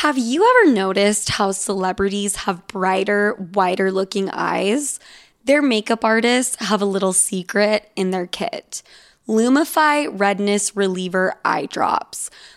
Have you ever noticed how celebrities have brighter, wider looking eyes? Their makeup artists have a little secret in their kit Lumify Redness Reliever Eye Drops.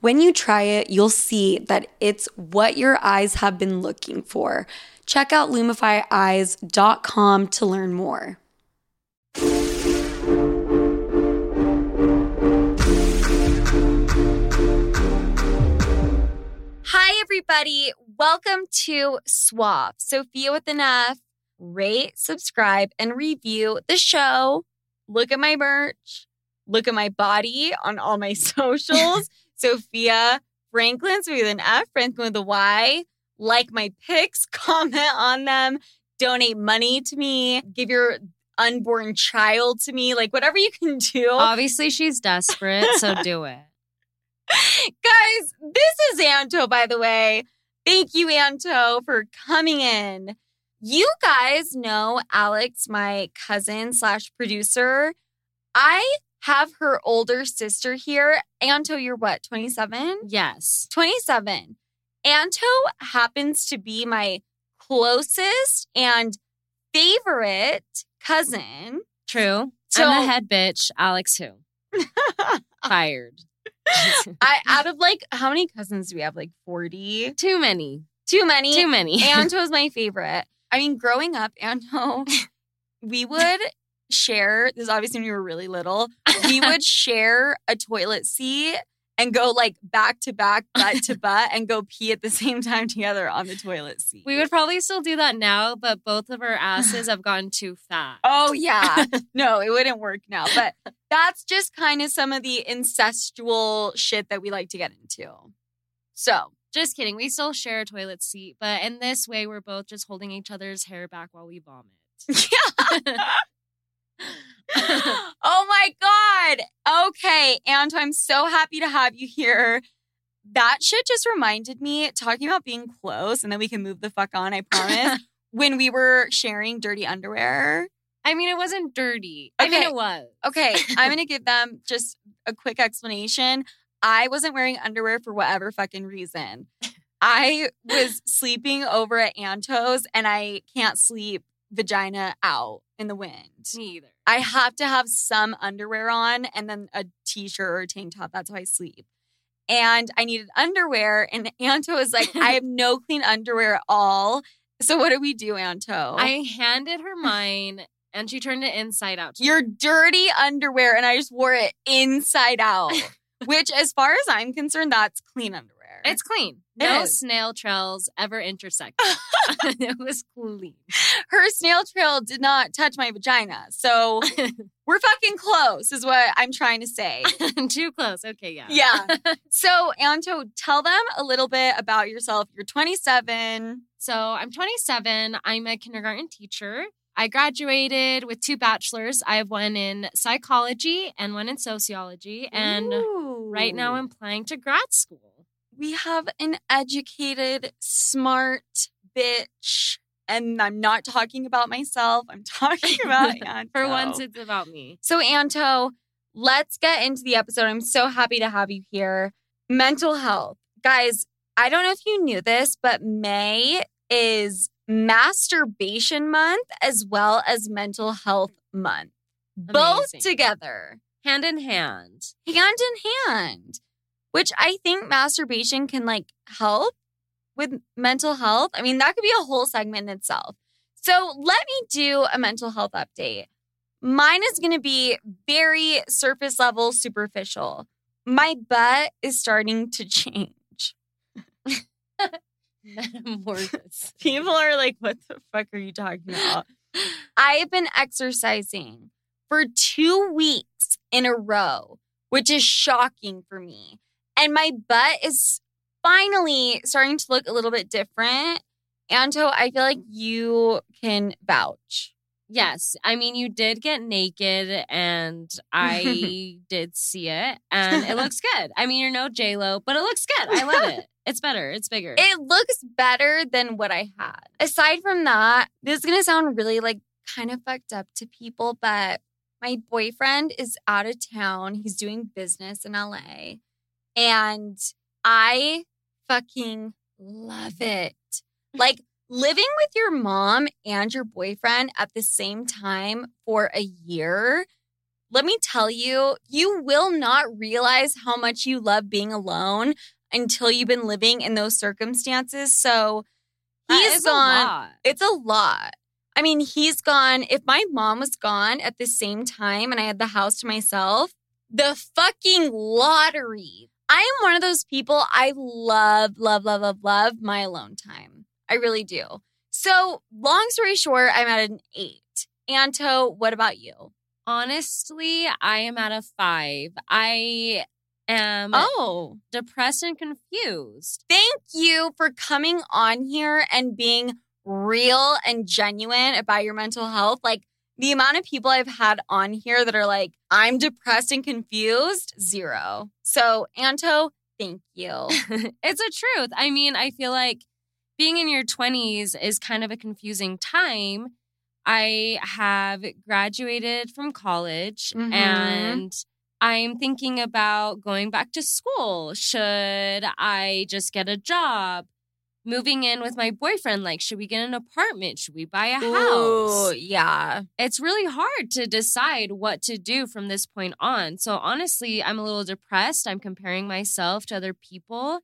When you try it, you'll see that it's what your eyes have been looking for. Check out lumifyeyes.com to learn more. Hi, everybody. Welcome to Swap. Sofia with an F. Rate, subscribe, and review the show. Look at my merch. Look at my body on all my socials. Sofia Franklyn's with an F, Franklyn with a Y. Like my pics, comment on them, donate money to me, give your unborn child to me, like whatever you can do. Obviously, she's desperate, so do it. Guys, this is Anto, by the way. Thank you, Anto, for coming in. You guys know Alex, my cousin slash producer. I have her older sister here. Anto, you're what, 27? Yes. 27. Anto happens to be my closest and favorite cousin. True. So- I'm the head bitch. Alex who? Fired. I out of like how many cousins do we have? Like 40? Too many. Too many. Too many. Anto Anto's my favorite. I mean, growing up, Anto, we would share this is obviously when we were really little. We would share a toilet seat and go like back to back, butt to butt, and go pee at the same time together on the toilet seat. we would probably still do that now, but both of our asses have gotten too fat. Oh yeah. no, it wouldn't work now. But that's just kind of some of the incestual shit that we like to get into. So Just kidding. We still share a toilet seat, but in this way, we're both just holding each other's hair back while we vomit. Yeah. oh my God. Okay. Anto, I'm so happy to have you here. That shit just reminded me, talking about being close, and then we can move the fuck on, I promise. when we were sharing dirty underwear. I mean, it wasn't dirty. I mean, it was. Okay, I'm gonna give them just a quick explanation. I wasn't wearing underwear for whatever fucking reason. I was sleeping over at Anto's and I can't sleep vagina out in the wind. Me either. I have to have some underwear on and then a t-shirt or a tank top. That's how I sleep. And I needed underwear, and Anto was like, I have no clean underwear at all. So what do we do, Anto? I handed her mine, and she turned it inside out. your dirty underwear, and I just wore it inside out. Which, as far as I'm concerned, that's clean underwear. It's clean. It No is. snail trails ever intersect. it was clean. her snail trail did not touch my vagina, so we're fucking close, is what I'm trying to say. Too close. Okay, yeah. Yeah. So, Anto, tell them a little bit about yourself. You're 27. So I'm 27. I'm a kindergarten teacher. I graduated with two bachelors. I have one in psychology and one in sociology. And right now I'm applying to grad school. We have an educated, smart bitch. And I'm not talking about myself. I'm talking about Anto. For once, it's about me. So, Anto, let's get into the episode. I'm so happy to have you here. Mental health. Guys, I don't know if you knew this, but May is masturbation month as well as mental health month. Both together, Hand in hand. hand in hand, which I think masturbation can like help with mental health. I mean, that could be a whole segment in itself. So let me do a mental health update. Mine is going to be very surface level, superficial. My butt is starting to change. Metamorphosis. People are like, what the fuck are you talking about? I have been exercising for two weeks in a row, which is shocking for me. And my butt is finally starting to look a little bit different. Anto, I feel like you can vouch. Yes. I mean, you did get naked and I did see it and it looks good. I mean, you're no J-Lo, but it looks good. I love it. It's better. It's bigger. It looks better than what I had. Aside from that, this is going to sound really like kind of fucked up to people, but my boyfriend is out of town. He's doing business in LA. And I fucking love it. Like living with your mom and your boyfriend at the same time for a year. Let me tell you, you will not realize how much you love being alone until you've been living in those circumstances. So he's gone. It's a lot. I mean, he's gone. If my mom was gone at the same time and I had the house to myself, the fucking lottery. I am one of those people I love, love, love, love, love my alone time. I really do. So, long story short, I'm at an eight. Anto, what about you? Honestly, I am at a five. I am Oh, depressed and confused. thank you for coming on here and being real and genuine about your mental health. Like the amount of people I've had on here that are like, I'm depressed and confused, zero. So, Anto, thank you. it's a truth. I mean, I feel like being in your 20s is kind of a confusing time. I have graduated from college Mhm. and I'm thinking about going back to school. Should I just get a job? Moving in with my boyfriend, like, should we get an apartment? Should we buy a Ooh, house? yeah. It's really hard to decide what to do from this point on. So, honestly, I'm a little depressed. I'm comparing myself to other people.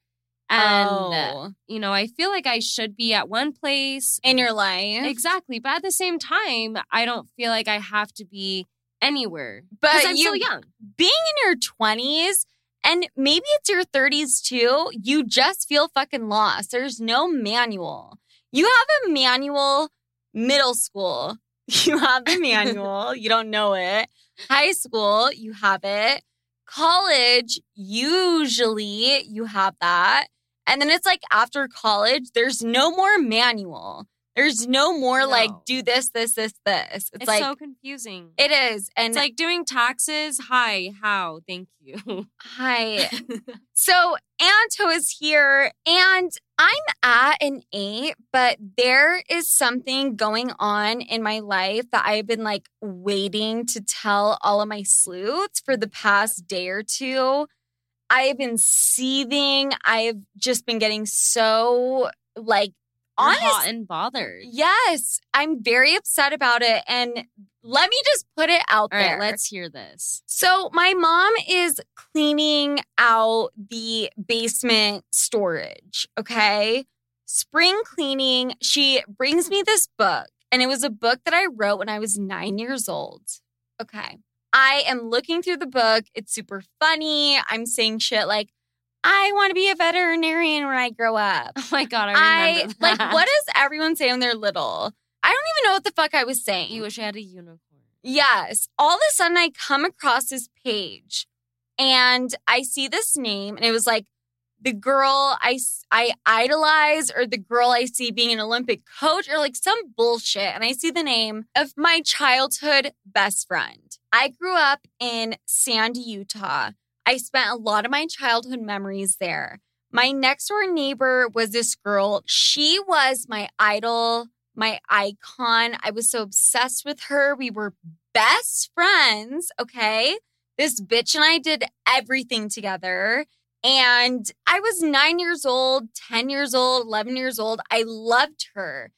And, oh. you know, I feel like I should be at one place. in your life. Exactly. But at the same time, I don't feel like I have to be anywhere. But I'm you still young. being in your 20s and maybe it's your 30s too, you just feel fucking lost. There's no manual. You have a manual middle school. You have the manual. you don't know it. High school, you have it. College, usually you have that. And then it's like after college, there's no more manual. There's no more like do this, this, this, this. It's, It's, like so confusing. it is. And it's like doing taxes. Hi, how? Thank you. Hi. so Anto is here and I'm at an eight, but there is something going on in my life that I've been like waiting to tell all of my sleuths for the past day or two. I have been seething. I've just been getting so like honest. hot and bothered. Yes, I'm very upset about it. And let me just put it out All there. right, let's hear this. So, my mom is cleaning out the basement storage. Okay. Spring cleaning. She brings me this book, and it was a book that I wrote when I was nine years old. Okay. I am looking through the book. It's super funny. I'm saying shit like, I want to be a veterinarian when I grow up. Oh my god, I I like, what does everyone say when they're little? I don't even know what the fuck I was saying. You wish I had a unicorn. Yes. All of a sudden, I come across this page and I see this name, and it was like the girl I, I idolize, or the girl I see being an Olympic coach, or like some bullshit. And I see the name of my childhood best friend. I grew up in Sandy, Utah. I spent a lot of my childhood memories there. My next door neighbor was this girl. She was my idol, my icon. I was so obsessed with her. We were best friends. Okay. This bitch and I did everything together. And I was nine years old, 10 years old, 11 years old. I loved her.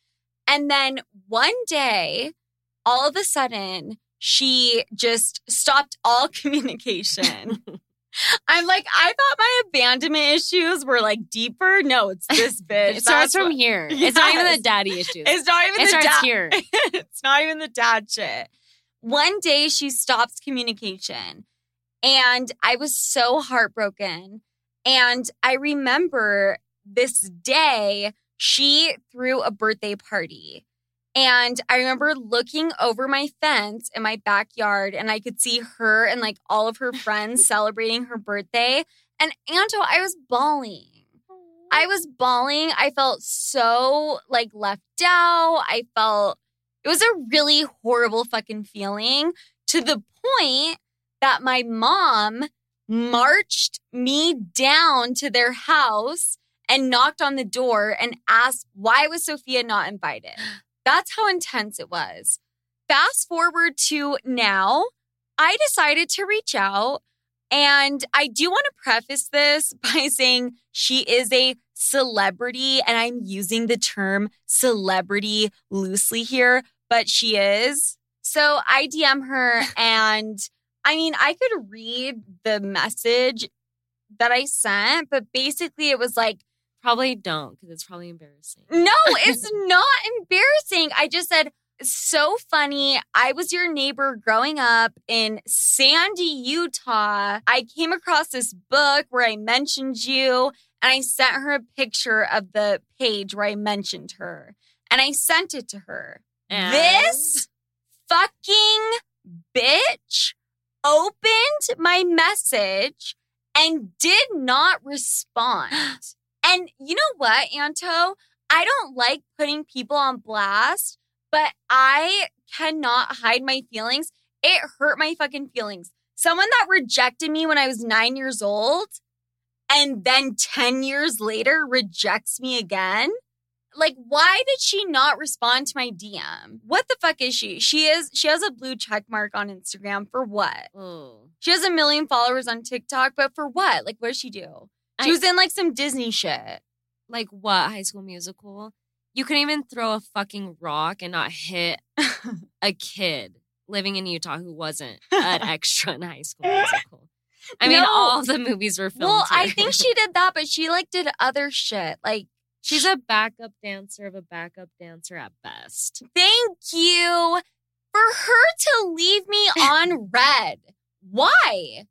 And then one day, all of a sudden, she just stopped all communication. I'm like, I thought my abandonment issues were like deeper. No, it's this bitch. It starts That's from what- here. It's not even the daddy issues. It's not even it the starts dad. here. it's not even the dad shit. One day she stops communication. And I was so heartbroken. And I remember this day she threw a birthday party. And I remember looking over my fence in my backyard and I could see her and like all of her friends celebrating her birthday. And Anto, I was bawling. I was bawling. I felt so like left out. I felt it was a really horrible fucking feeling to the point that my mom marched me down to their house and knocked on the door and asked why was Sofia not invited. That's how intense it was. Fast forward to now, I decided to reach out. And I do want to preface this by saying she is a celebrity, and I'm using the term celebrity loosely here, but she is. So I DM her, and I mean, I could read the message that I sent, but basically it was like, Probably don't because it's probably embarrassing. no, it's not embarrassing. I just said, so funny. I was your neighbor growing up in Sandy, Utah. I came across this book where I mentioned you and I sent her a picture of the page where I mentioned her and I sent it to her. And- This fucking bitch opened my message and did not respond. And you know what, Anto? I don't like putting people on blast, but I cannot hide my feelings. It hurt my fucking feelings. Someone that rejected me when I was nine years old and then 10 years later rejects me again. Like, why did she not respond to my DM? What the fuck is she? She is, she has a blue check mark on Instagram for what? She has a million followers on TikTok, but for what? Like, what does she do? She I- was in like some Disney shit. Like what? High School Musical? You couldn't even throw a fucking rock and not hit a kid living in Utah who wasn't an extra in High School Musical. I mean, No. all the movies were filmed. Well, I think she did that, but she like did other shit. Like, she's a backup dancer of a backup dancer at best. thank you for her to leave me on red. Why?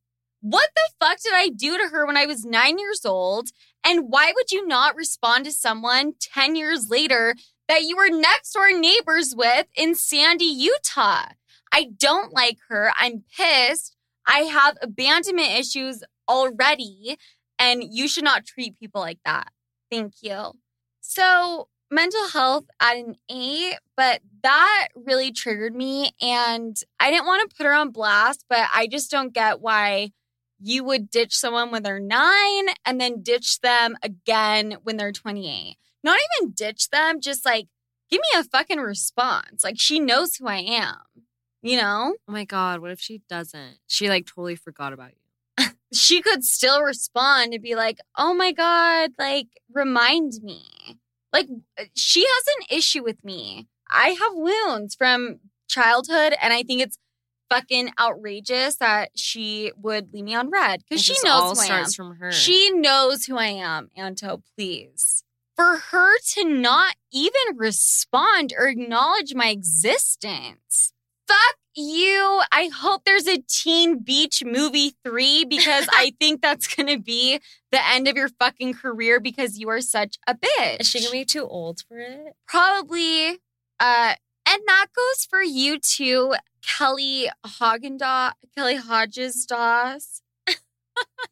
What the fuck did I do to her when I was nine years old? And why would you not respond to someone 10 years later that you were next door neighbors with in Sandy, Utah? I don't like her. I'm pissed. I have abandonment issues already, and you should not treat people like that. Thank you. So, mental health at an eight, but that really triggered me. And I didn't want to put her on blast, but I just don't get why you would ditch someone when they're nine and then ditch them again when they're 28. Not even ditch them, just like give me a fucking response. Like she knows who I am, you know? Oh my God, what if she doesn't? She like totally forgot about you. She could still respond and be like, oh my God, like remind me. Like uh, she has an issue with me. I have wounds from childhood, and I think it's fucking outrageous that she would leave me on red because she knows all who I am. starts from her. She knows who I am, Anto, please. For her to not even respond or acknowledge my existence. Fuck you. I hope there's a Teen Beach movie three because I think that's going to be the end of your fucking career because you are such a bitch. Is she gonna be too old for it? Probably. Uh, and that goes for you too, Kelly Haagen-Dazs, Kelly Hodges Doss. I,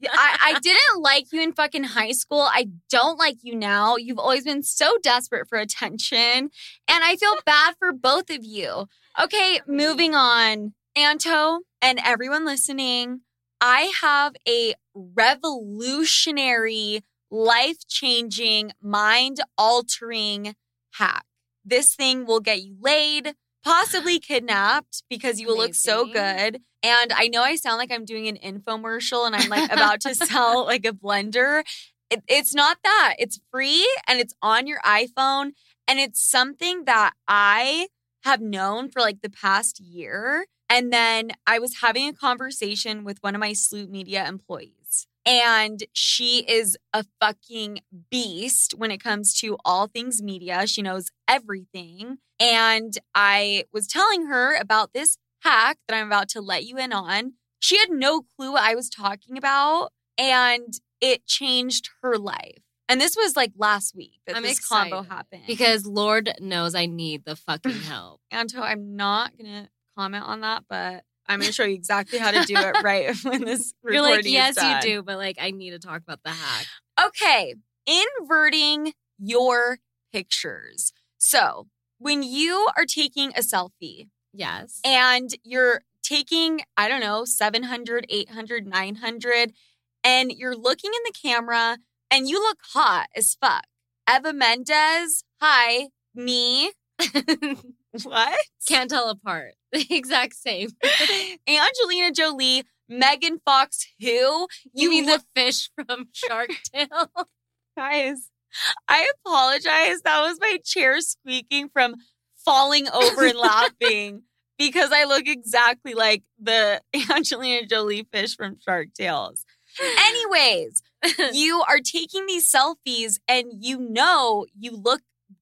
I didn't like you in fucking high school. I don't like you now. You've always been so desperate for attention. And I feel bad for both of you. Okay, moving on. Anto and everyone listening, I have a revolutionary, life changing, mind altering hack. This thing will get you laid, possibly kidnapped because you will look so good. And I know I sound like I'm doing an infomercial and I'm like about to sell like a blender. It, it's not that. It's free and it's on your iPhone. And it's something that I have known for like the past year. And then I was having a conversation with one of my Sloot Media employees. And she is a fucking beast when it comes to all things media. She knows everything. And I was telling her about this hack that I'm about to let you in on. She had no clue what I was talking about, and it changed her life. And this was like last week that I'm this excited combo happened. Because Lord knows I need the fucking help. Anto, I'm not gonna comment on that, but I'm gonna show you exactly how to do it right when this You're like, yes, you do, but like, I need to talk about the hack. Okay, inverting your pictures. So when you are taking a selfie Yes. and you're taking, I don't know, 700, 800, 900, and you're looking in the camera and you look hot as fuck. Eva Mendes, hi, me. What? Can't tell apart. The exact same. Angelina Jolie, Megan Fox, who? You, You mean look- the fish from Shark Tale? Guys, I apologize. That was my chair squeaking from falling over and laughing because I look exactly like the Angelina Jolie fish from Shark Tales. Anyways, you are taking these selfies and you know you look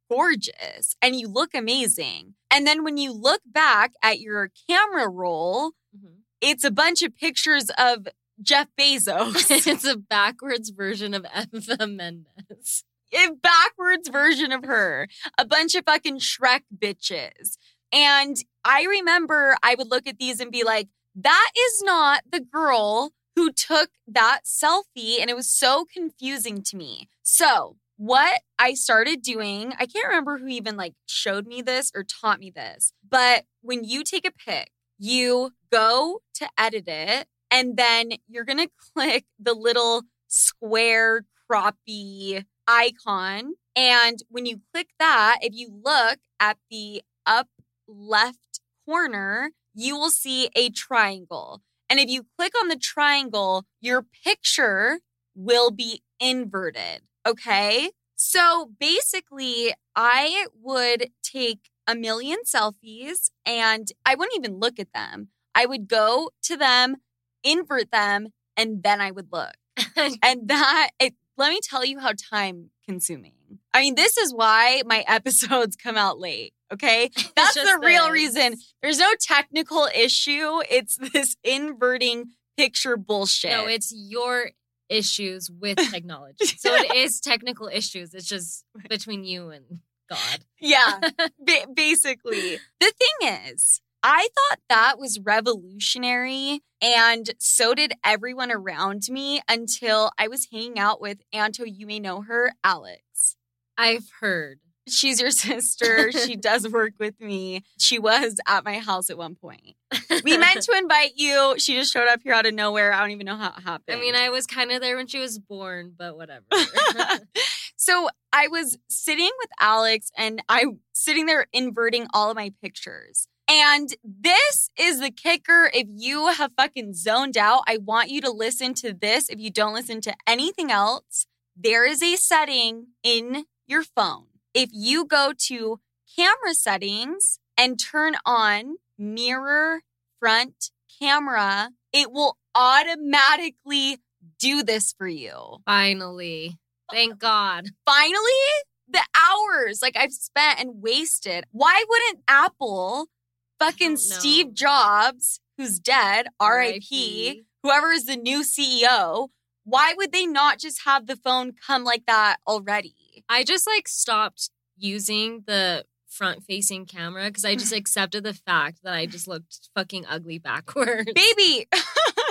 gorgeous and you look amazing. And then when you look back at your camera roll, Mhm. it's a bunch of pictures of Jeff Bezos. it's a backwards version of Eva Mendes. a backwards version of her. A bunch of fucking Shrek bitches. And I remember I would look at these and be like, that is not the girl who took that selfie. And it was so confusing to me. So, what I started doing, I can't remember who even like showed me this or taught me this, but when you take a pic, you go to edit it and then you're going to click the little square croppy icon. And when you click that, if you look at the up left corner, you will see a triangle. And if you click on the triangle, your picture will be inverted. Okay. So basically, I would take a million selfies and I wouldn't even look at them. I would go to them, invert them, and then I would look. and that, it, let me tell you how time consuming. I mean, this is why my episodes come out late. Okay. That's the real this. reason. There's no technical issue. It's this inverting picture bullshit. No, it's your issues with technology. so it is technical issues. It's just between you and God. yeah, ba- basically. The thing is, I thought that was revolutionary, and so did everyone around me until I was hanging out with Anto. You may know her, Alex. I've heard. She's your sister. she does work with me. She was at my house at one point. We meant to invite you. She just showed up here out of nowhere. I don't even know how it happened. I mean, I was kind of there when she was born, but whatever. so I was sitting with Alex and I sitting there inverting all of my pictures. And this is the kicker. If you have fucking zoned out, I want you to listen to this. If you don't listen to anything else, there is a setting in your phone. If you go to camera settings and turn on mirror front camera, it will automatically do this for you Finally. Thank God. finally the hours like I've spent and wasted. Why wouldn't Apple fucking. Steve Jobs, who's dead, RIP, RIP. whoever is the new CEO, why would they not just have the phone come like that already? I just like stopped using the front facing camera because I just accepted the fact that I just looked fucking ugly backwards. Baby,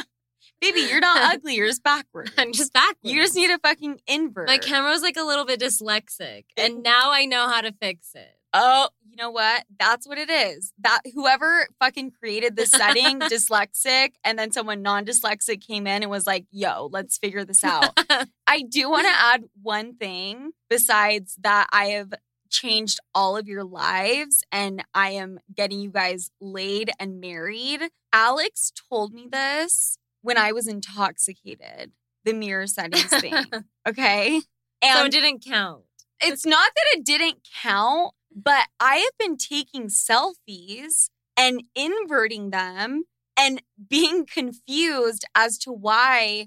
baby, you're not ugly, you're just backwards. I'm just backwards. You just need a fucking invert. My camera was like a little bit dyslexic, and now I know how to fix it. Oh, know what? That's what it is. That whoever fucking created this setting, dyslexic, and then someone non-dyslexic came in and was like, "Yo, let's figure this out." I do want to add one thing besides that I have changed all of your lives and I am getting you guys laid and married. Alex told me this when I was intoxicated. The mirror settings thing. Okay? so it didn't count. it's not that it didn't count, but I have been taking selfies and inverting them and being confused as to why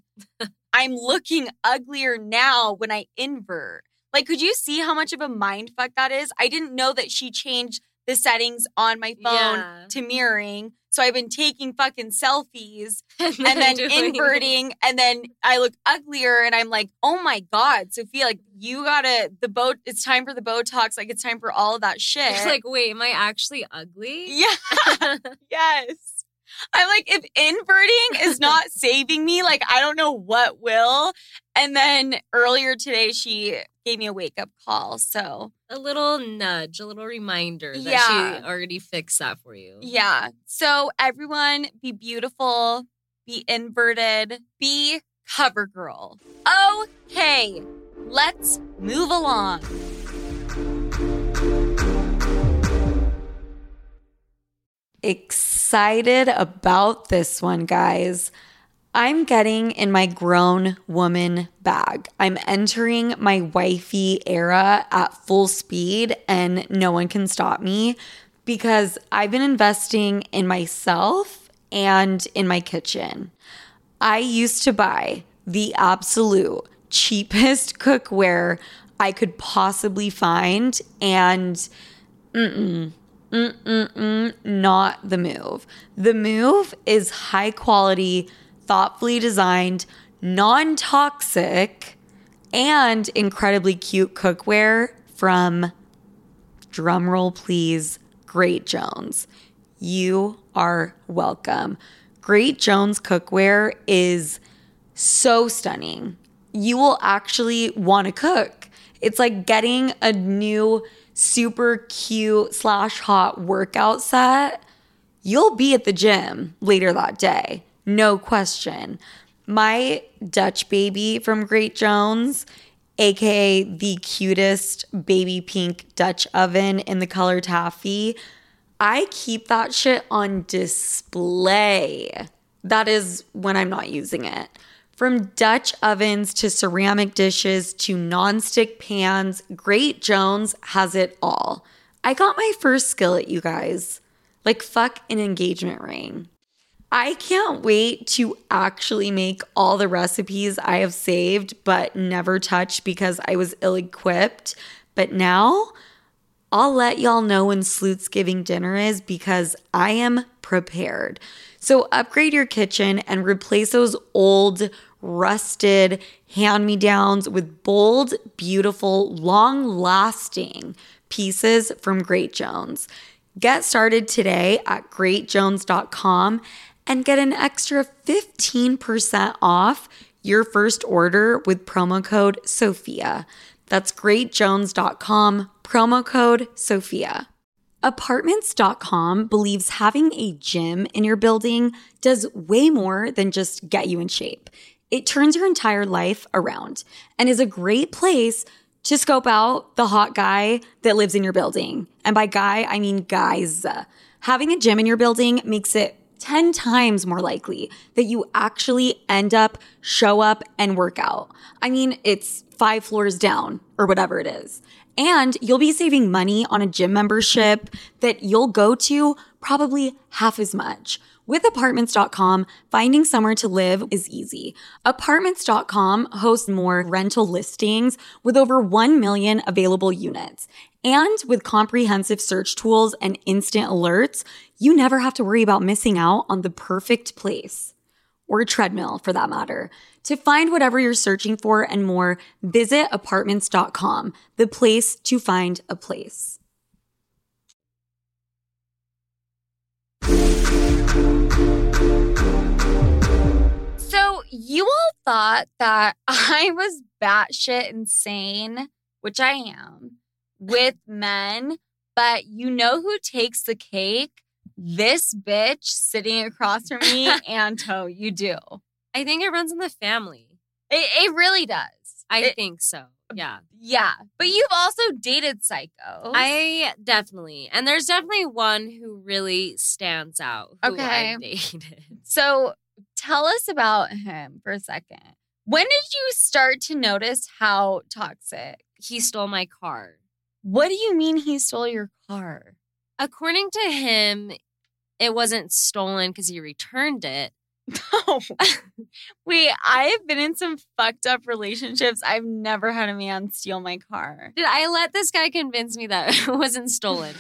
I'm looking uglier now when I invert. Like, could you see how much of a mind fuck that is? I didn't know that she changed the settings on my phone Yeah. to mirroring. So I've been taking fucking selfies and and then inverting and then I look uglier and I'm like, "Oh my god, Sofia, like you got to the boat it's time for the botox, like it's time for all of that shit." You're like, wait, am I actually ugly? yeah. yes. I'm like, if inverting is not saving me, like I don't know what will. And then earlier today, she gave me a wake up call. So a little nudge, a little reminder that Yeah. she already fixed that for you. yeah. So everyone, be beautiful, be inverted, be cover girl. Okay, let's move along. excited about this one, guys. I'm getting in my grown woman bag. I'm entering my wifey era at full speed, and no one can stop me because I've been investing in myself and in my kitchen. I used to buy the absolute cheapest cookware I could possibly find, and mm-mm, Mm-mm-mm, not the move. The move is high quality, thoughtfully designed, non toxic, and incredibly cute cookware from, drumroll please, Great Jones. You are welcome. Great Jones cookware is so stunning. You will actually want to cook. It's like getting a new super cute slash hot workout set. You'll be at the gym later that day, no question. My Dutch baby from Great Jones, aka the cutest baby pink Dutch oven in the color taffy, I keep that shit on display. That is when I'm not using it. From Dutch ovens to ceramic dishes to nonstick pans, Great Jones has it all. I got my first skillet, you guys. Like, fuck an engagement ring. I can't wait to actually make all the recipes I have saved but never touched because I was ill equipped. But now I'll let y'all know when Sleuth's Giving dinner is because I am prepared. So upgrade your kitchen and replace those old, rusted hand me downs with bold, beautiful, long lasting pieces from Great Jones. Get started today at greatjones.com and get an extra 15% off your first order with promo code SOFIA. That's greatjones.com, promo code SOFIA. Apartments.com believes having a gym in your building does way more than just get you in shape. It turns your entire life around and is a great place to scope out the hot guy that lives in your building. And by guy, I mean guys. Having a gym in your building makes it 10 times more likely that you actually end up, show up, and work out. I mean, it's five floors down or whatever it is. And you'll be saving money on a gym membership that you'll go to probably half as much. With apartments.com, finding somewhere to live is easy. Apartments.com hosts more rental listings with over 1 million available units. And with comprehensive search tools and instant alerts, you never have to worry about missing out on the perfect place or treadmill for that matter. To find whatever you're searching for and more, visit apartments.com, the place to find a place. So, you all thought that I was batshit insane, which I am, with men, but you know who takes the cake? This bitch sitting across from me, Anto, you do. I think it runs in the family. It, it really does. I It- think so. Yeah. Yeah. But you've also dated psychos. I definitely. And there's definitely one who really stands out. Who Okay. I've dated. so tell us about him for a second. When did you start to notice how toxic? He stole my car. What do you mean he stole your car? According to him, it wasn't stolen because he returned it. Oh, wait, I have been in some fucked up relationships. I've never had a man steal my car. Did I let this guy convince me that it wasn't stolen?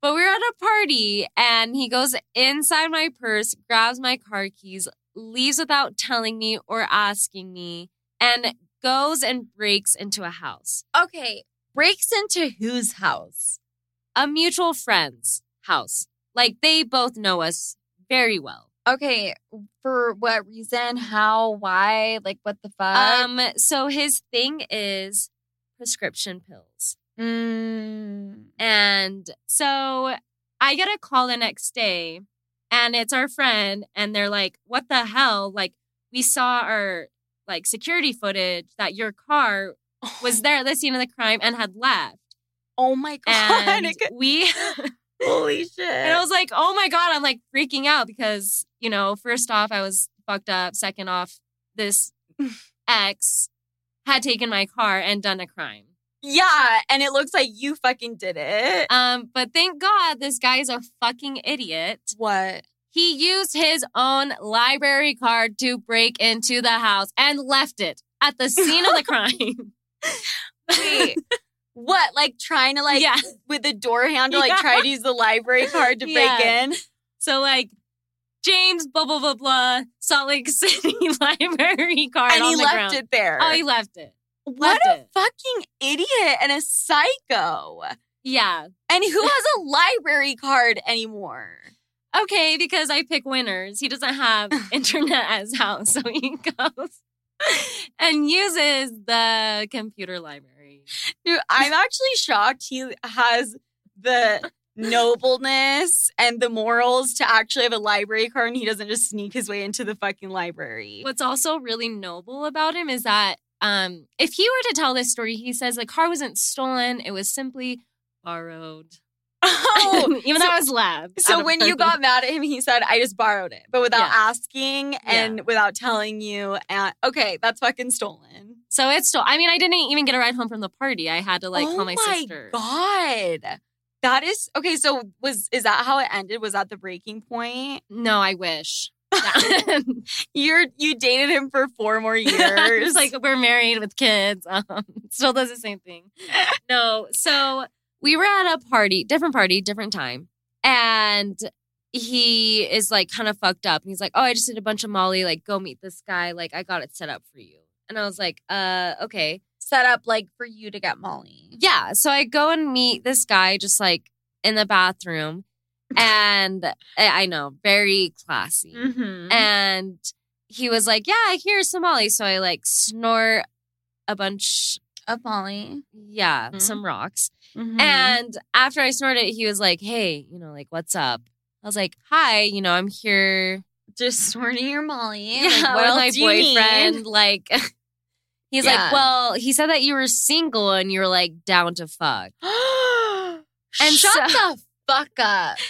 But we were at a party and he goes inside my purse, grabs my car keys, leaves without telling me or asking me, and goes and breaks into a house. Okay, breaks into whose house? A mutual friend's house. Like they both know us very well. Okay, for what reason? How? Why? Like what the fuck? Um, so his thing is prescription pills. Mm. And so I get a call the next day and it's our friend and they're like, "What the hell? Like we saw our like security footage that your car was there at the scene of the crime and had left." Oh my god! And we Holy shit! And I was like, oh my God, I'm like freaking out because, you know, first off, I was fucked up. Second off, this ex had taken my car and done a crime. yeah, and it looks like you fucking did it. Um, but thank God this guy's a fucking idiot. what? He used his own library card to break into the house and left it at the scene of the crime. Wait. What, like trying to like yeah. with the door handle, like Yeah. try to use the library card to break Yeah. in? So like James blah blah blah blah Salt Lake City library card and on he the left ground. it there. Oh, he left it. what left a it. fucking idiot and a psycho. Yeah. And who has a library card anymore? Okay, because I pick winners. He doesn't have internet at his house, so he goes and uses the computer library. Dude, I'm actually shocked he has the nobleness and the morals to actually have a library card and he doesn't just sneak his way into the fucking library. What's also really noble about him is that um, if he were to tell this story, he says the car wasn't stolen; it was simply borrowed. Oh, Even though it was lab. so when you got mad at him, he said, I just borrowed it, but without Yeah. asking and without telling you. And okay, that's fucking stolen. so it's still. I mean, I didn't even get a ride home from the party. I had to like oh call my, my sister. God. That is okay. So was is that how it ended? Was that the breaking point? No, I wish. You're you dated him for four more years. like we're married with kids. Um, still does the same thing. No, so we were at a party, different party, different time, and he is like kind of fucked up, and he's like, "Oh, I just did a bunch of Molly. Like, go meet this guy. Like, I got it set up for you." And I was like, "Uh, okay." set up like for you to get Molly. Yeah. So I go and meet this guy just like in the bathroom, and I know, very classy. Mm-hmm. And he was like, Yeah, here's some Molly. So I like snort a bunch, Of Molly. yeah, Mhm. some rocks. Mhm. And after I snorted he was like, Hey, you know, like, what's up? I was like, Hi, you know, I'm here. just snorting your Molly. Yeah, Like, what with else my do you need? boyfriend. Like, he's Yeah. like, Well, he said that you were single and you were like down to fuck. and And shut so- the fuck up.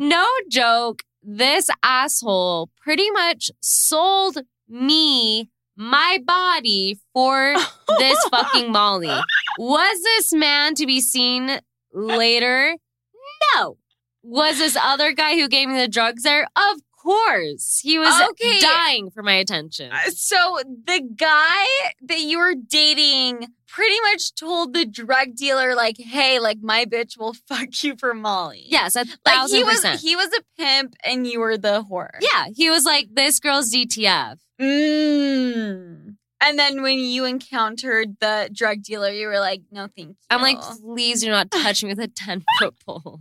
No joke. This asshole pretty much sold me my body for this fucking Molly. Was this man to be seen later? No. Was this other guy who gave me the drugs there? Of course. He was Okay. dying for my attention. Uh, So the guy that you were dating pretty much told the drug dealer, like, "Hey, like my bitch will fuck you for Molly." Yes, a like he was percent. he was a pimp and you were the whore. yeah, he was like, this girl's DTF. Mm. And then when you encountered the drug dealer, you were like, "No, thank you." I'm like, please do not touch me with a 10 foot pole.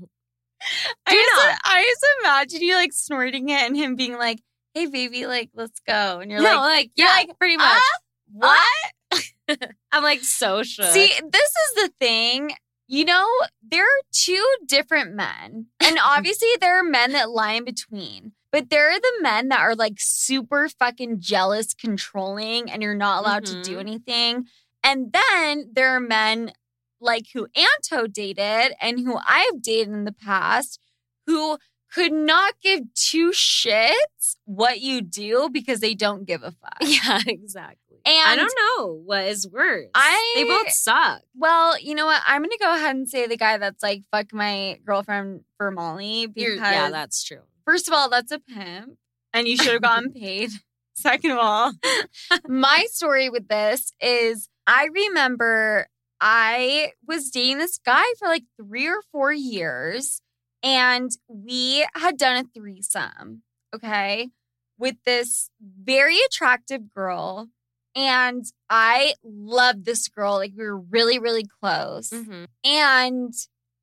I do just, not. I just imagine you like snorting it and him being like, "Hey, baby, like let's go," and you're no, like, like, you're yeah, like, pretty much. "Ah, "What?" I'm like so shook. See, this is the thing. You know, there are two different men. And obviously, there are men that lie in between. But there are the men that are like super fucking jealous, controlling, and you're not allowed to do Mhm. anything. And then there are men like who Anto dated and who I've dated in the past who could not give two shits what you do because they don't give a fuck. yeah, exactly. And I don't know what is worse. I- they both suck. Well, you know what? I'm gonna go ahead and say the guy that's like fuck my girlfriend for Molly because You're- yeah, that's true. first of all, that's a pimp, and you should have gotten paid. Second of all, my story with this is I remember I was dating this guy for like three or four years, and we had done a threesome, okay, with this very attractive girl. And I loved this girl. Like, we were really, really close. Mhm. And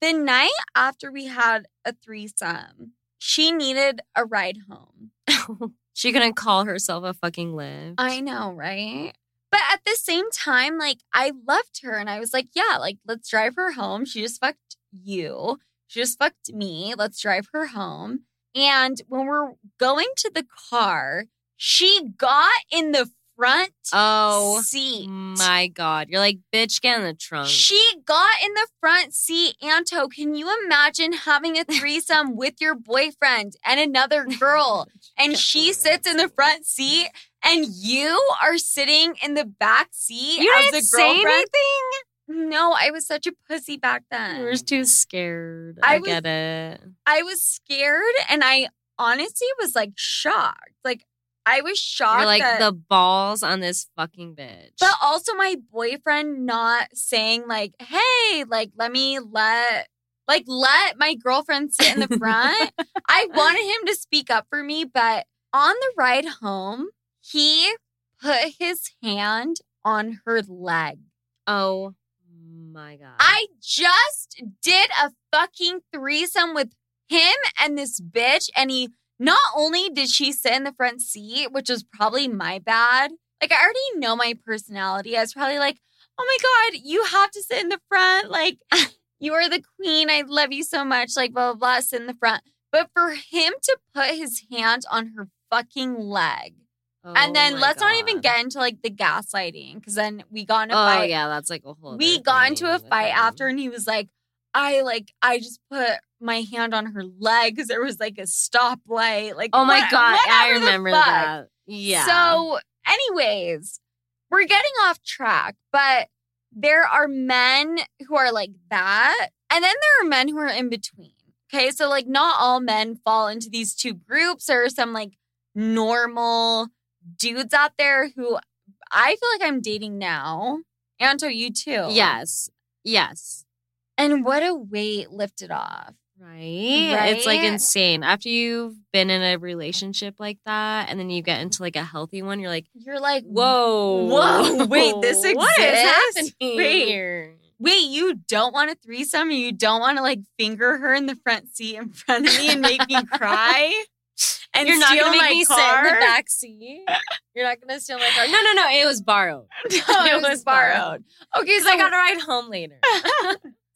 the night after we had a threesome, she needed a ride home. she couldn't call herself a fucking live. I know, right? But at the same time, like I loved her and I was like, yeah, like let's drive her home. She just fucked you. She just fucked me. Let's drive her home. And when we're going to the car, she got in the front Oh seat. my god. You're like, bitch, get in the trunk. She got in the front seat. Anto, can you imagine having a threesome with your boyfriend and another girl? And she sits in the front seat and you are sitting in the back seat you as didn't a say anything? No, I was such a pussy back then. You were too scared. I I, was- get it. I was scared and I honestly was like shocked. Like I was shocked. You're like that- the balls on this fucking bitch. But also my boyfriend not saying like, "Hey, like let me let like let my girlfriend sit in the front." I wanted him to speak up for me, but on the ride home, he put his hand on her leg. oh my god. I just did a fucking threesome with him and this bitch and he not only did she sit in the front seat, which was probably my bad. Like I already know my personality. I was probably like, "Oh my god, you have to sit in the front. Like you are the queen. I love you so much." Like blah blah blah, sit in the front. But for him to put his hand on her fucking leg. and Oh then let's not even get into like the gaslighting because then we got in a Oh fight yeah, that's like a whole. we got into a fight after and he was like i like i just put my hand on her leg because there was like a stoplight like Oh my what- god, I remember that. Yeah. so anyways we're getting off track but there are men who are like that and then there are men who are in between okay so like not all men fall into these two groups there are some like normal dudes out there who i feel like i'm dating now anto you too yes, yes. And what a weight lifted off. Right? It's like insane. After you've been in a relationship like that and then you get into like a healthy one, you're like, You're like, whoa. Whoa, wait, this What is happening Wait. here? wait, you don't want a threesome? And you don't want to like finger her in the front seat in front of me and make me cry? And You're not gonna make my me car? sit in the back seat. You're not gonna steal my car. No, no, no. It was borrowed. no, it, was borrowed. borrowed. Okay, so I got to ride home later.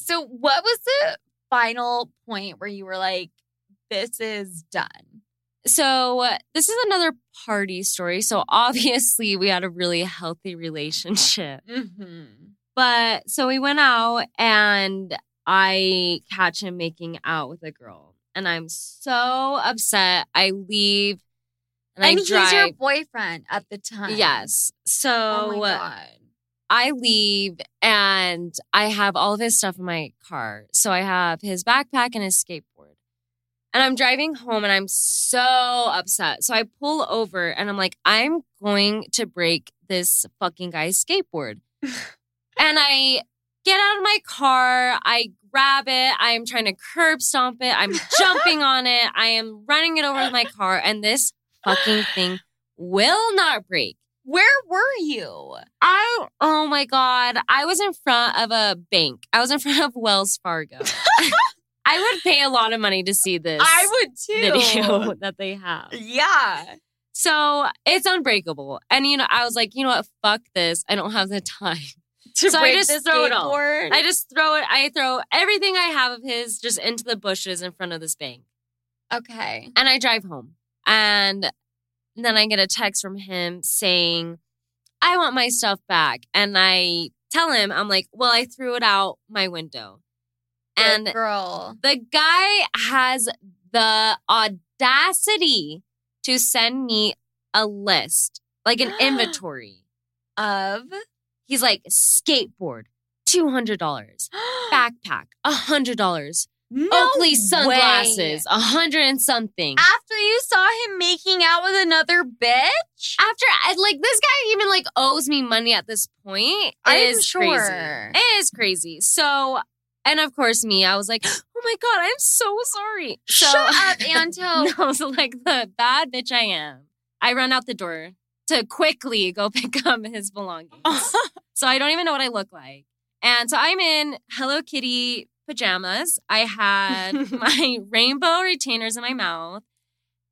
So what was the final point where you were like, this is done? So uh, this is another party story. So obviously we had a really healthy relationship. Mm-hmm. But so we went out and I catch him making out with a girl. And I'm so upset. I leave and, And I he's drive. your boyfriend at the time. yes. So Oh my god. I leave and I have all of his stuff in my car. So I have his backpack and his skateboard. And I'm driving home and I'm so upset. So I pull over and I'm like, I'm going to break this fucking guy's skateboard. and I get out of my car, I grab it, I am trying to curb stomp it, I'm jumping on it, I am running it over with my car, and this fucking thing will not break. Where were you? I oh my god, I was in front of a bank. I was in front of Wells Fargo. I would pay a lot of money to see this I would too. video that they have. Yeah. So it's unbreakable. And you know, I was like, you know what, fuck this. I don't have the time. To So I just throw it all. skateboard? I just throw it, I throw everything I have of his just into the bushes in front of this bank. Okay. And I drive home. And then I get a text from him saying, I want my stuff back. And I tell him, I'm like, well, I threw it out my window. Good And girl. the guy has the audacity to send me a list, like an inventory. Of He's like, skateboard, $200, backpack, $100, no Oakley sunglasses, a hundred and something. After you saw him making out with another bitch? After, I- like, this guy even like owes me money at this point. It I'm is sure. crazy. It is crazy. So And of course, me, I was like, oh my God, I'm so sorry. So, Shut up, Anto. no, so like the bad bitch I am, I run out the door to quickly go pick up his belongings. so I don't even know what I look like. And so I'm in Hello Kitty pajamas. I had my rainbow retainers in my mouth.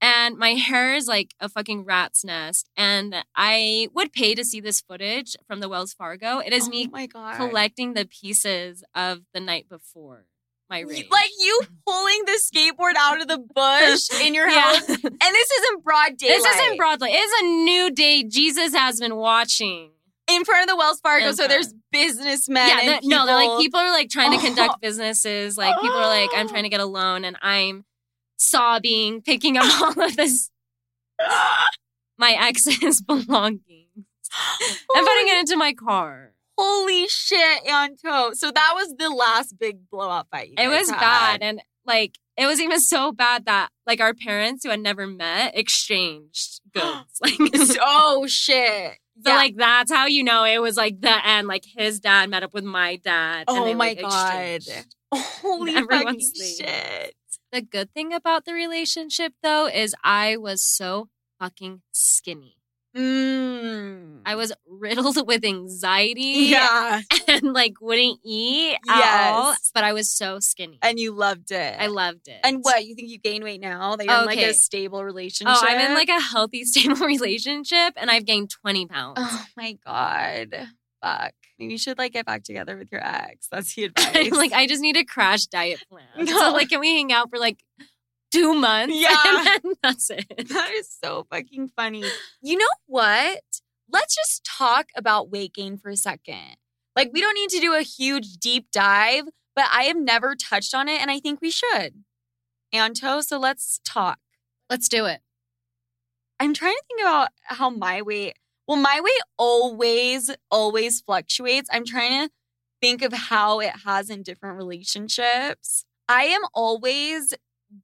And my hair is like a fucking rat's nest. And I would pay to see this footage from the Wells Fargo. It is oh me my god. collecting the pieces of the night before my rave. Like you pulling the skateboard out of the bush in your Yeah. house. And this isn't broad daylight. This isn't Broadway. It's a new day. Jesus has been watching. In front of the Wells Fargo, so there's businessmen. yeah, and that- no, they're like people- are like trying to conduct businesses. Like people are like, I'm trying to get a loan, and I'm sobbing, picking up all of this my ex's belongings and putting it into my car. Holy shit, Anto. So that was the last big blowout fight. It was had. bad, and like it was even so bad that like our parents who had never met exchanged goods. Like oh shit. Yeah. like that's how you know it was like the end. Like his dad met up with my dad. Oh they, my like, God. Holy Everyone's fucking shit. The good thing about the relationship though is I was so fucking skinny. Mm. I was riddled with anxiety yeah. and like wouldn't eat at all. Yes. But I was so skinny. And you loved it. I loved it. And what? You think you gain weight now that you're in like a stable relationship? Oh, I'm in like a healthy, stable relationship and I've gained 20 pounds. Oh my god. Fuck. Maybe you should like get back together with your ex. That's the advice. Like, I just need a crash diet plan. No. So, like, can we hang out for like two months? Yeah. That's it. that is so fucking funny. You know what? Let's just talk about weight gain for a second. Like, we don't need to do a huge deep dive, but I have never touched on it and I think we should. Anto, so let's talk. Let's do it. I'm trying to think about how my weight, well, my weight always, always fluctuates. I'm trying to think of how it has in different relationships. I am always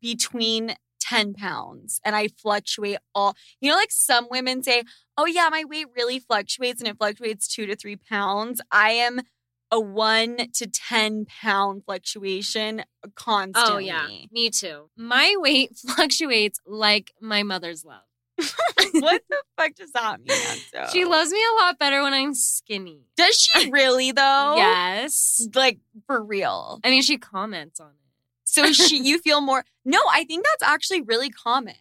between 10 pounds and I fluctuate all, you know, like some women say, oh, yeah, my weight really fluctuates and it fluctuates two to three pounds. I am a one to 10 pound fluctuation constantly. Oh, yeah. Me too. My weight fluctuates like my mother's love. what the fuck does that mean? She loves me a lot better when I'm skinny. Does she really though? Yes. Like for real. I mean, she comments on it. So she you feel more No, I think that's actually really common.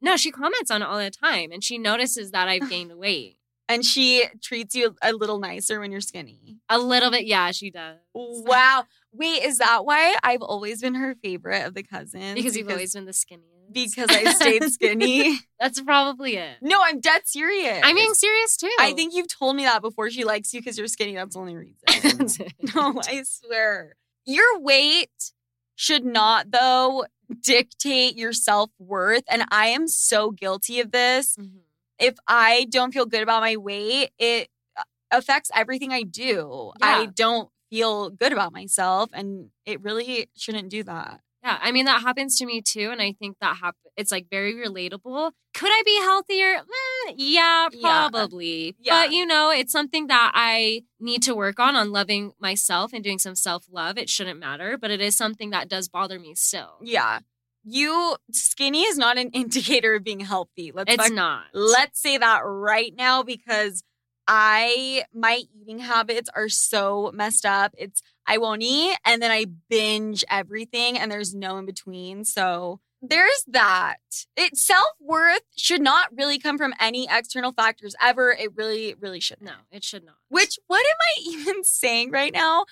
No, she comments on it all the time and she notices that I've gained weight. And she treats you a little nicer when you're skinny. A little bit, yeah, she does. Wow. Wait, is that why I've always been her favorite of the cousins? Because you've always been the skinniest. because I stayed skinny. That's probably it. no, I'm dead serious. I'm being serious too. I think you've told me that before. She likes you because you're skinny. That's the only reason. That's it. No, I swear. Your weight should not, though, dictate your self worth. And I am so guilty of this. Mhm. If I don't feel good about my weight, it uh, affects everything I do. Yeah. I don't feel good about myself, and it really shouldn't do that. Yeah, I mean that happens to me too, and I think that hap- It's like very relatable. Could I be healthier? Mm, yeah, probably. Yeah. But you know, it's something that I need to work on on loving myself and doing some self love. It shouldn't matter, but it is something that does bother me still. Yeah. You skinny is not an indicator of being healthy. Let's It's fuck- not. Let's say that right now because I my eating habits are so messed up. It's I won't eat and then I binge everything and there's no in between. So mm. there's that. It self-worth should not really come from any external factors ever. It really, really shouldn't. no, it should not. Which what am I even saying right now?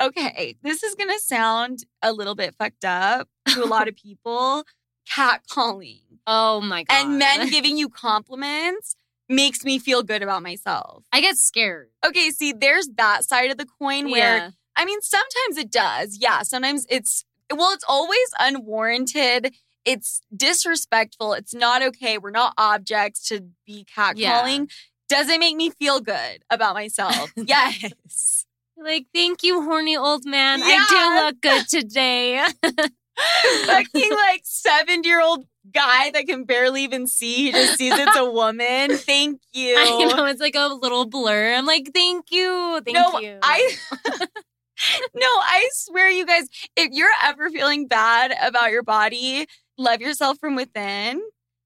Okay, this is gonna sound a little bit fucked up to a lot of people. Catcalling Oh my god. and men giving you compliments makes me feel good about myself. I get scared. Okay, see, there's that side of the coin where Yeah. I mean, sometimes it does. Yeah, sometimes it's well, it's always unwarranted. It's disrespectful. It's not okay. We're not objects to be catcalling. Does it make me feel good about myself? yes. Like, thank you, horny old man. Yeah. I do look good today. Fucking like 70 year old guy that can barely even see. He just sees it's a woman. Thank you. I know it's like a little blur. I'm like, thank you, thank no, you. I no, I swear, you guys, if you're ever feeling bad about your body, love yourself from within,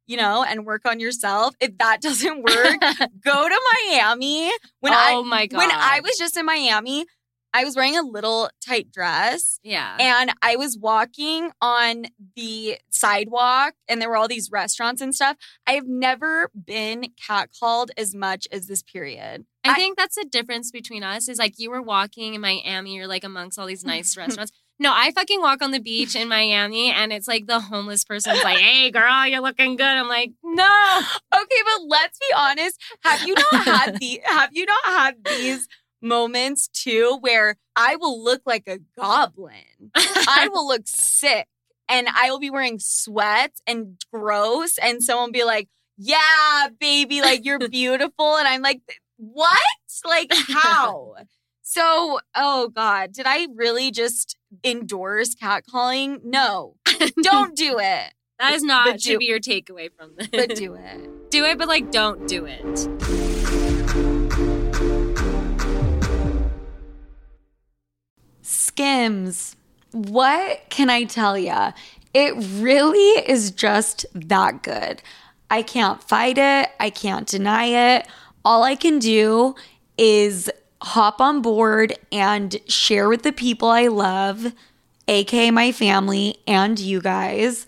you know, and work on yourself. If that doesn't work, go to Miami. When I oh my god. when I was just in Miami, I was wearing a little tight dress yeah. and I was walking on the sidewalk and there were all these restaurants and stuff. I have never been catcalled as much as this period. I think that's the difference between us is like you were walking in Miami, you're like amongst all these nice restaurants. No, I fucking walk on the beach in Miami and it's like the homeless person's like, hey girl, you're looking good. I'm like, no. Okay, but let's be honest. Have you not had the have you not had these moments too where I will look like a goblin? I will look sick and I will be wearing sweats and gross and someone will be like, "Yeah, baby, like you're beautiful." And I'm like, "What? Like how?" So, oh God, did I really just endorse catcalling? No, don't do it, That is not But should do- be your takeaway from this. but do it. do it, but like don't do it. Skims. What can I tell ya? It really is just that good. I can't fight it. I can't deny it. All I can do is hop on board and share with the people I love, aka my family and you guys,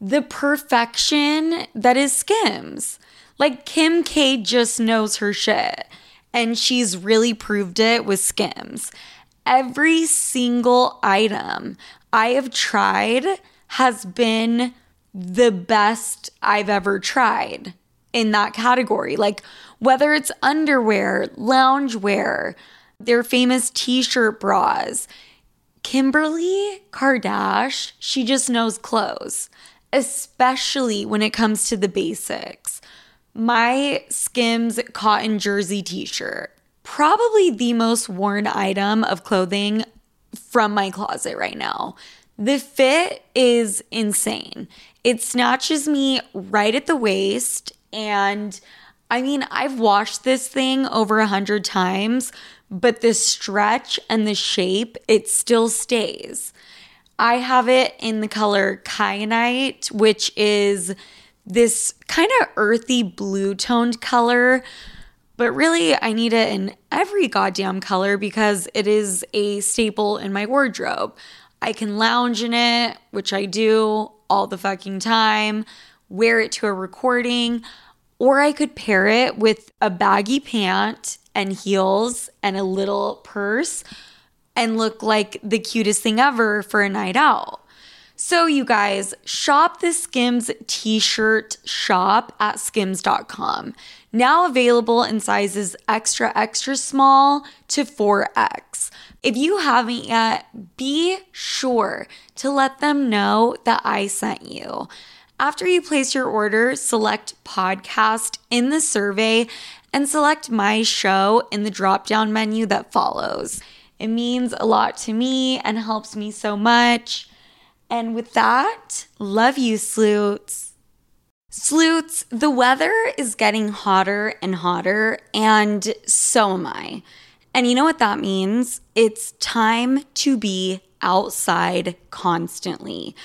the perfection that is Skims. Like Kim K just knows her shit, and she's really proved it with Skims. Every single item I have tried has been the best I've ever tried in that category. Like whether it's underwear, loungewear, their famous t shirt bras. Kimberly Kardashian, she just knows clothes, especially when it comes to the basics. My Skims cotton jersey t shirt, probably the most worn item of clothing from my closet right now. The fit is insane. It snatches me right at the waist. And I mean, I've washed this thing over a hundred times, but the stretch and the shape, it still stays. I have it in the color kyanite, which is this kind of earthy blue toned color. But really, I need it in every goddamn color because it is a staple in my wardrobe. I can lounge in it, which I do all the fucking time, wear it to a recording, or I could pair it with a baggy pant and heels and a little purse and look like the cutest thing ever for a night out. So, you guys, shop the Skims t shirt shop at skims.com. Now available in sizes extra, extra small to 4X. If you haven't yet, be sure to let them know that I sent you. After you place your order, select podcast in the survey and select my show in the drop down menu that follows. It means a lot to me and helps me so much. And with that, love you, sleuths. Sleuths, the weather is getting hotter and hotter, and so am I. And you know what that means? It's time to be outside constantly.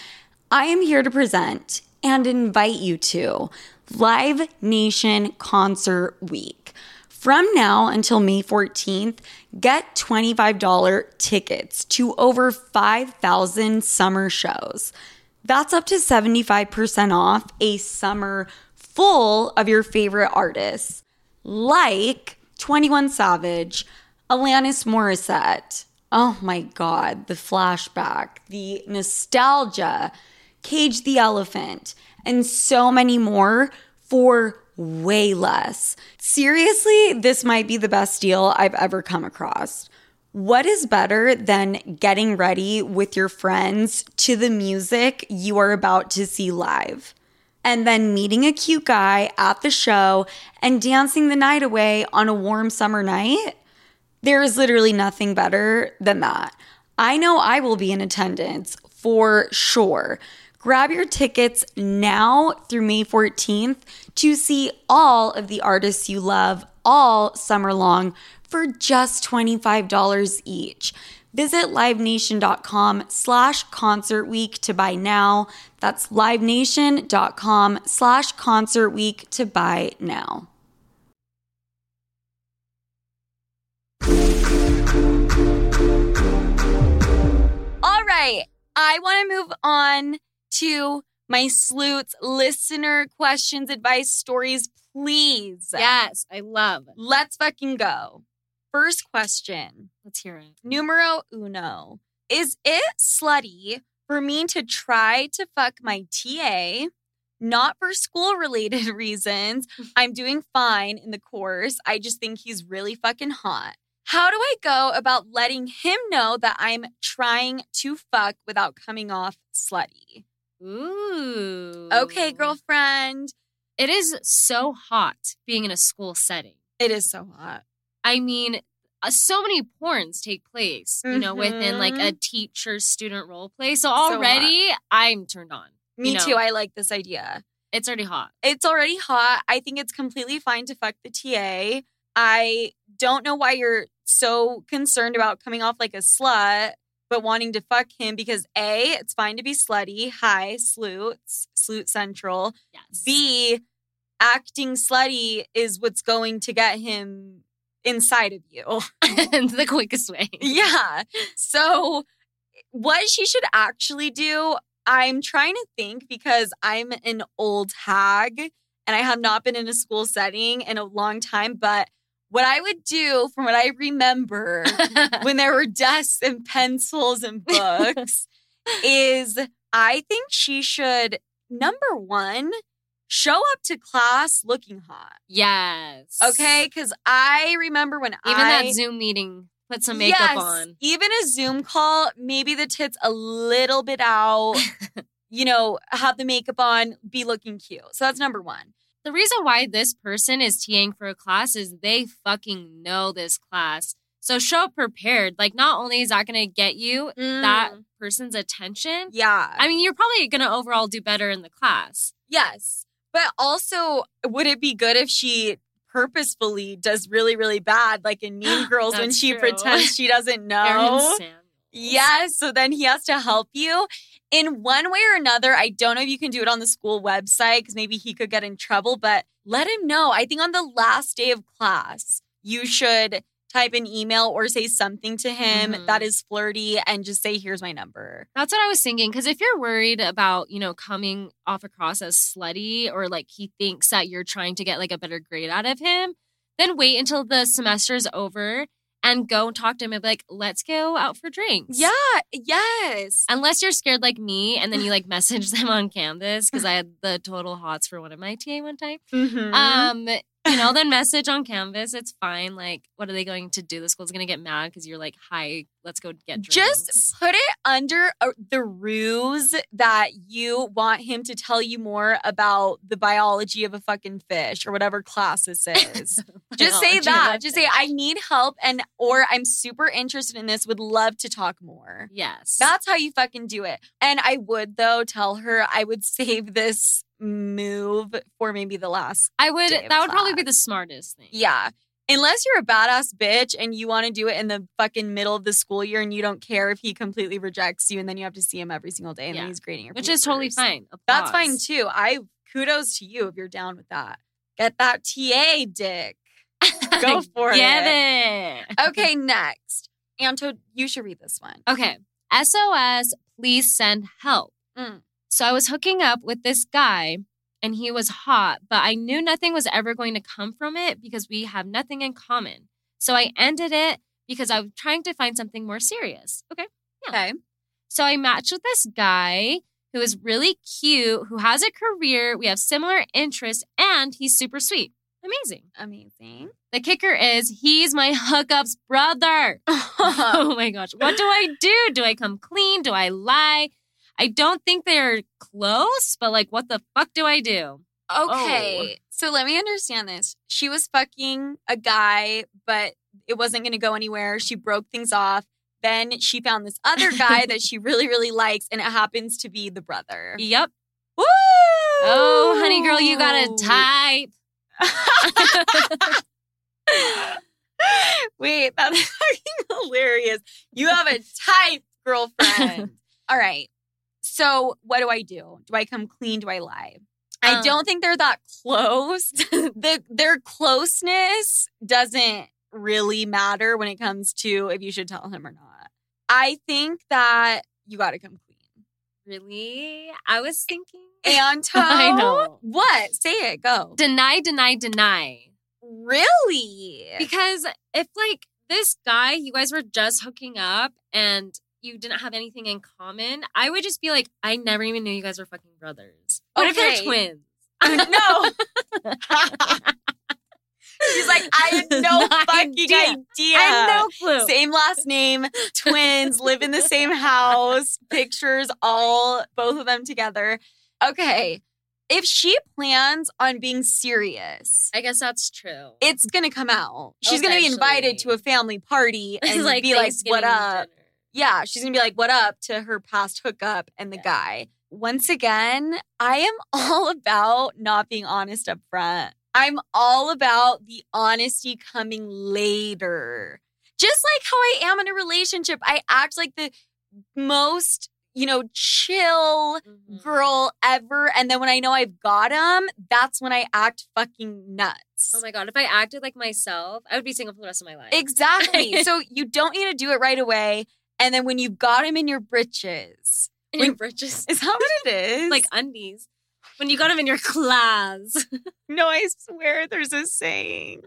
I am here to present and invite you to Live Nation Concert Week. From now until May 14th, get $25 tickets to over 5,000 summer shows. That's up to 75% off a summer full of your favorite artists, like 21 Savage, Alanis Morissette. Oh my God, the flashback, the nostalgia, Cage the Elephant, and so many more for way less. Seriously, this might be the best deal I've ever come across. What is better than getting ready with your friends to the music you are about to see live? And then meeting a cute guy at the show and dancing the night away on a warm summer night? There is literally nothing better than that. I know I will be in attendance for sure. Grab your tickets now through May 14th to see all of the artists you love all summer long for just $25 each. Visit livenation.com slash concert week to buy now. That's livenation.com slash concert week to buy now. All right. I want to move on to my sleuths listener questions, advice, stories, please. Yes, I love. Let's fucking go. First question. Let's hear it. Mm-hmm. Numero uno. Is it slutty for me to try to fuck my TA? Not for school related reasons. Mm-hmm. I'm doing fine in the course. I just think he's really fucking hot. How do I go about letting him know that I'm trying to fuck without coming off slutty? Ooh. Okay, girlfriend. It is so hot being in a school setting. It is so hot. I mean, uh, so many porns take place, you know, within like a teacher student role play. So already I'm turned on. Me know. too. I like this idea. It's already hot. It's already hot. I think it's completely fine to fuck the TA. I don't know why you're so concerned about coming off like a slut, but wanting to fuck him because A, it's fine to be slutty. Hi, sleuths, sleut central. Yes. B, acting slutty is what's going to get him inside of you. In the quickest way. Yeah. So, what she should actually do, I'm trying to think because I'm an old hag and I have not been in a school setting in a long time. But what I would do, from what I remember, when there were desks and pencils and books, is I think she should, number one, show up to class looking hot. yes. Okay. Cause I remember when Even I. that Zoom meeting, put some makeup Yes, on. Even a Zoom call, maybe the tits a little bit out, you know, have the makeup on, be looking cute. So that's number one. The reason why this person is TAing for a class is they fucking know this class. So show up prepared. Like, not only is that going to get you that Mm, person's attention, yeah. I mean, you're probably going to overall do better in the class. yes. But also, would it be good if she purposefully does really, really bad, like in Mean Girls when she true. pretends she doesn't know? Yes. So then he has to help you in one way or another. I don't know if you can do it on the school website because maybe he could get in trouble, but let him know. I think on the last day of class, you should type an email or say something to him Mhm. that is flirty and just say, here's my number. That's what I was thinking. Because if you're worried about, you know, coming off across as slutty or like he thinks that you're trying to get like a better grade out of him, then wait until the semester is over and go talk to him and be like, let's go out for drinks. Yeah. Yes. Unless you're scared like me and then you like message them on Canvas because I had the total hots for one of my TA one time. Mhm. Um, you know, then message on Canvas. It's fine. Like, what are they going to do? The school's going to get mad because you're like, hi, let's go get drinks. Just put it under uh, the ruse that you want him to tell you more about the biology of a fucking fish or whatever class this is. Just say that. Just say I need help and or I'm super interested in this, would love to talk more. Yes. That's how you fucking do it. And I would though tell her I would save this move for maybe the last. I would. That would probably be the smartest thing. Yeah. Unless you're a badass bitch and you want to do it in the fucking middle of the school year and you don't care if he completely rejects you and then you have to see him every single day and Yeah. then he's grading your which is totally papers. fine. That's fine too. I kudos to you if you're down with that. Get that TA dick. Go for Get it. it. Okay, next. Anto, you should read this one. Okay. SOS, please send help. Mm. So I was hooking up with this guy and he was hot, but I knew nothing was ever going to come from it because we have nothing in common. So I ended it because I was trying to find something more serious. Okay. Okay. So I matched with this guy who is really cute, who has a career, we have similar interests, and he's super sweet. Amazing. Amazing. The kicker is he's my hookup's brother. oh my gosh. What do I do? Do I come clean? Do I lie? I don't think they're close, but like, what the fuck do I do? Oh. Okay. So let me understand this. She was fucking a guy, but it wasn't going to go anywhere. She broke things off. Then she found this other guy that she really, really likes, and it happens to be the brother. Yep. Woo! Oh, honey girl, you got a type. Wait, that's fucking hilarious. You have a type, girlfriend. All right. So what do I do? Do I come clean? Do I lie? I Um, don't think they're that close. the their closeness doesn't really matter when it comes to if you should tell him or not. I think that you got to come clean. Really? I was thinking. Anto, I know. What? Say it. Go. Deny, deny, deny. Really? Because if like this guy, you guys were just hooking up and you didn't have anything in common, I would just be like, I never even knew you guys were fucking brothers. What if they're twins? no. She's like, I had no No fucking idea. idea. I had no clue. Same last name, twins, live in the same house, pictures, all both of them together. Okay. If she plans on being serious, I guess that's true. it's gonna come out. She's gonna be invited to a family party and be like, what up? dinner. Yeah, she's gonna be like, what up to her past hookup and the guy. Once again, I am all about not being honest up front. I'm all about the honesty coming later. Just like how I am in a relationship, I act like the most, you know, chill Mhm. girl ever. And then when I know I've got him, that's when I act fucking nuts. Oh my god, if I acted like myself, I would be single for the rest of my life. Exactly. so you don't need to do it right away. And then when you've got him in your britches, In your britches. is that what it is? like undies. When you got him in your class. no, I swear there's a saying.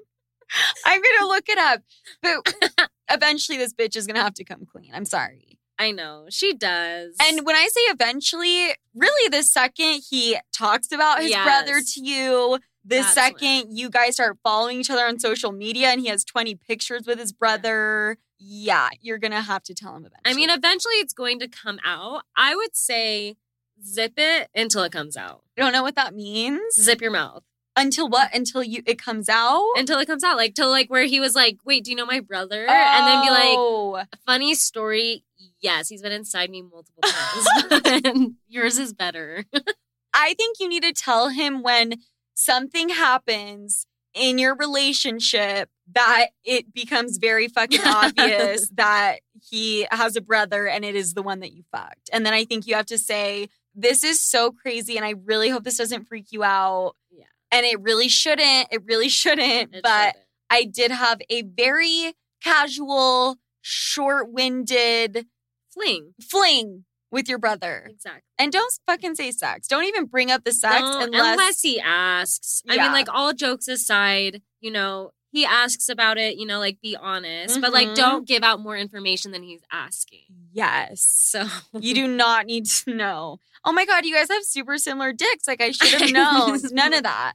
I'm gonna look it up. But eventually this bitch is gonna have to come clean. I'm sorry. I know. She does. And when I say eventually, really the second he talks about his Yes. brother to you, the That's second you guys start following each other on social media and he has 20 pictures with his brother, yeah, you're gonna have to tell him eventually. I mean, eventually it's going to come out. I would say zip it until it comes out. I don't know what that means. Zip your mouth Until what? Until you it comes out? until it comes out. Like, till like where he was like, wait, do you know my brother? And then be like, Oh. funny story. Yes, he's been inside me multiple times. and yours is better. I think you need to tell him when something happens in your relationship that it becomes very fucking obvious that he has a brother and it is the one that you fucked. And then I think you have to say, This is so crazy, and I really hope this doesn't freak you out. Yeah. And it really shouldn't. It really shouldn't. It but shouldn't. I did have a very casual, short winded fling. fling with your brother. Exactly. And don't fucking say sex. Don't even bring up the sex unless, unless he asks. I mean, like all jokes aside, you know, he asks about it, you know, like be honest, but like Mhm. don't give out more information than he's asking. Yes. So You do not need to know. Oh my God, you guys have super similar dicks. Like I should have known. None of that.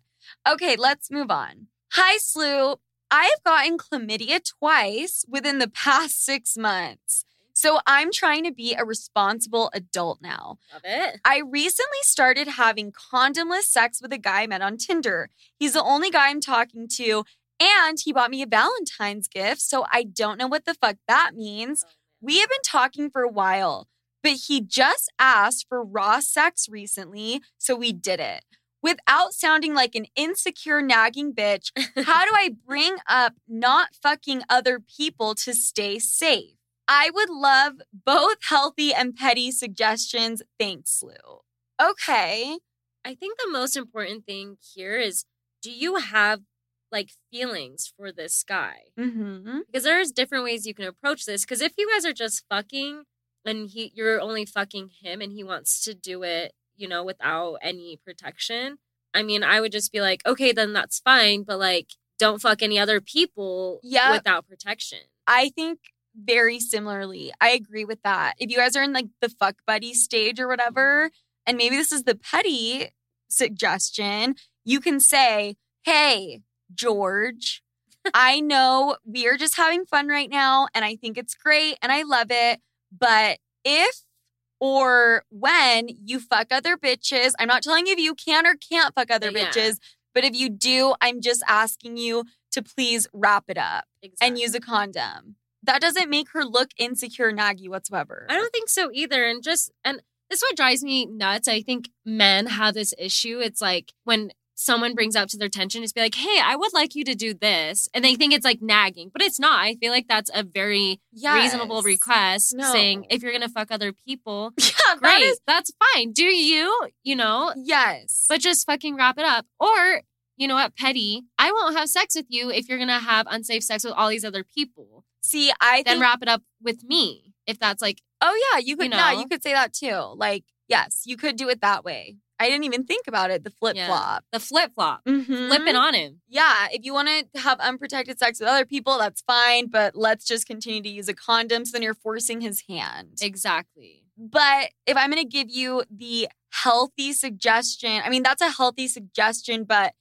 Okay, let's move on. Hi, Slew. I have gotten chlamydia twice within the past six months. So I'm trying to be a responsible adult now. love it. I recently started having condomless sex with a guy I met on Tinder. He's the only guy I'm talking to, and he bought me a Valentine's gift. So I don't know what the fuck that means. Oh, we have been talking for a while, but he just asked for raw sex recently, so we did it. Without sounding like an insecure, nagging bitch, how do I bring up not fucking other people to stay safe? I would love both healthy and petty suggestions. Thanks, Lou. Okay. I think the most important thing here is do you have like feelings for this guy? Mm-hmm. Because there's different ways you can approach this. Because if you guys are just fucking and he you're only fucking him and he wants to do it, you know, without any protection, I mean, I would just be like, okay, then that's fine, but like don't fuck any other people Yep. without protection. I think very similarly. I agree with that. If you guys are in like the fuck buddy stage or whatever, and maybe this is the petty suggestion, you can say, Hey, George, I know we are just having fun right now, and I think it's great and I love it. But if or when you fuck other bitches, I'm not telling you if you can or can't fuck other Yeah. bitches, but if you do, I'm just asking you to please wrap it up Exactly. and use a condom. That doesn't make her look insecure, naggy whatsoever. I don't think so either. And just and this is what drives me nuts. I think men have this issue. It's like when someone brings up to their attention, it's be like, hey, I would like you to do this. And they think it's like nagging, but it's not. I feel like that's a very reasonable request No. saying, if you're going to fuck other people, Yeah, great, is- that's fine. Do you, you know, yes. but just fucking wrap it up. Or, you know what, petty, I won't have sex with you if you're going to have unsafe sex with all these other people. See, I Then think wrap it up with me. If that's like, Oh yeah, you could. You know? you could say that too. Like, yes, you could do it that way. I didn't even think about it. The flip Yeah. flop. the flip flop, Mhm. flip it on him. Yeah, if you want to have unprotected sex with other people, that's fine. But let's just continue to use a condom. So then you're forcing his hand. Exactly. But if I'm going to give you the healthy suggestion, I mean, that's a healthy suggestion, but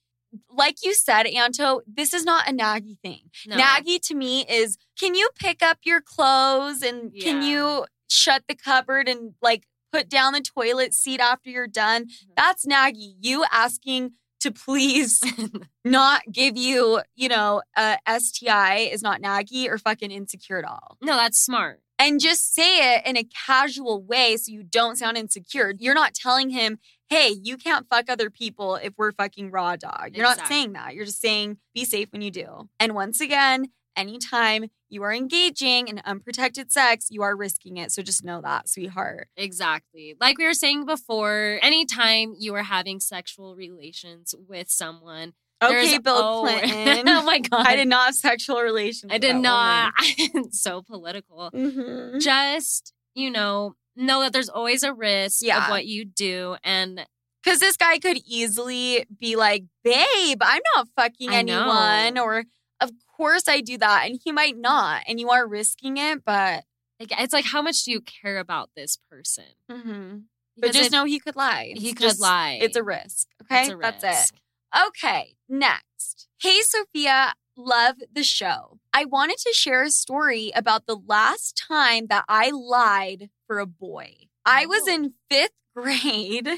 like you said, Anto, this is not a naggy thing. No. Naggy to me is can you pick up your clothes and can you shut the cupboard and like put down the toilet seat after you're done? Mm-hmm. That's naggy. You asking to please not give you, you know, a STI is not naggy or fucking insecure at all no, that's smart. and just say it in a casual way so you don't sound insecure. You're not telling him, hey, you can't fuck other people if we're fucking raw dog. You're not saying that. You're just saying, be safe when you do. And once again, anytime you are engaging in unprotected sex, you are risking it. So just know that, sweetheart. Exactly. Like we were saying before, anytime you are having sexual relations with someone, Okay, there's Bill always- Clinton. oh my god. I did not have sexual relations. I did not. so political. Mhm. Just, you know, know that there's always a risk Yeah. of what you do and Because this guy could easily be like, babe, I'm not fucking I know. anyone. Or, of course I do that. And he might not. And you are risking it, but, like, it's like how much do you care about this person? Mm-hmm. but just if know he could lie. he It's could just- lie. It's a risk. Okay. It's a That's it. Okay. Next. Hey, Sofia. Love the show. I wanted to share a story about the last time that I lied for a boy. I was Oh. in fifth grade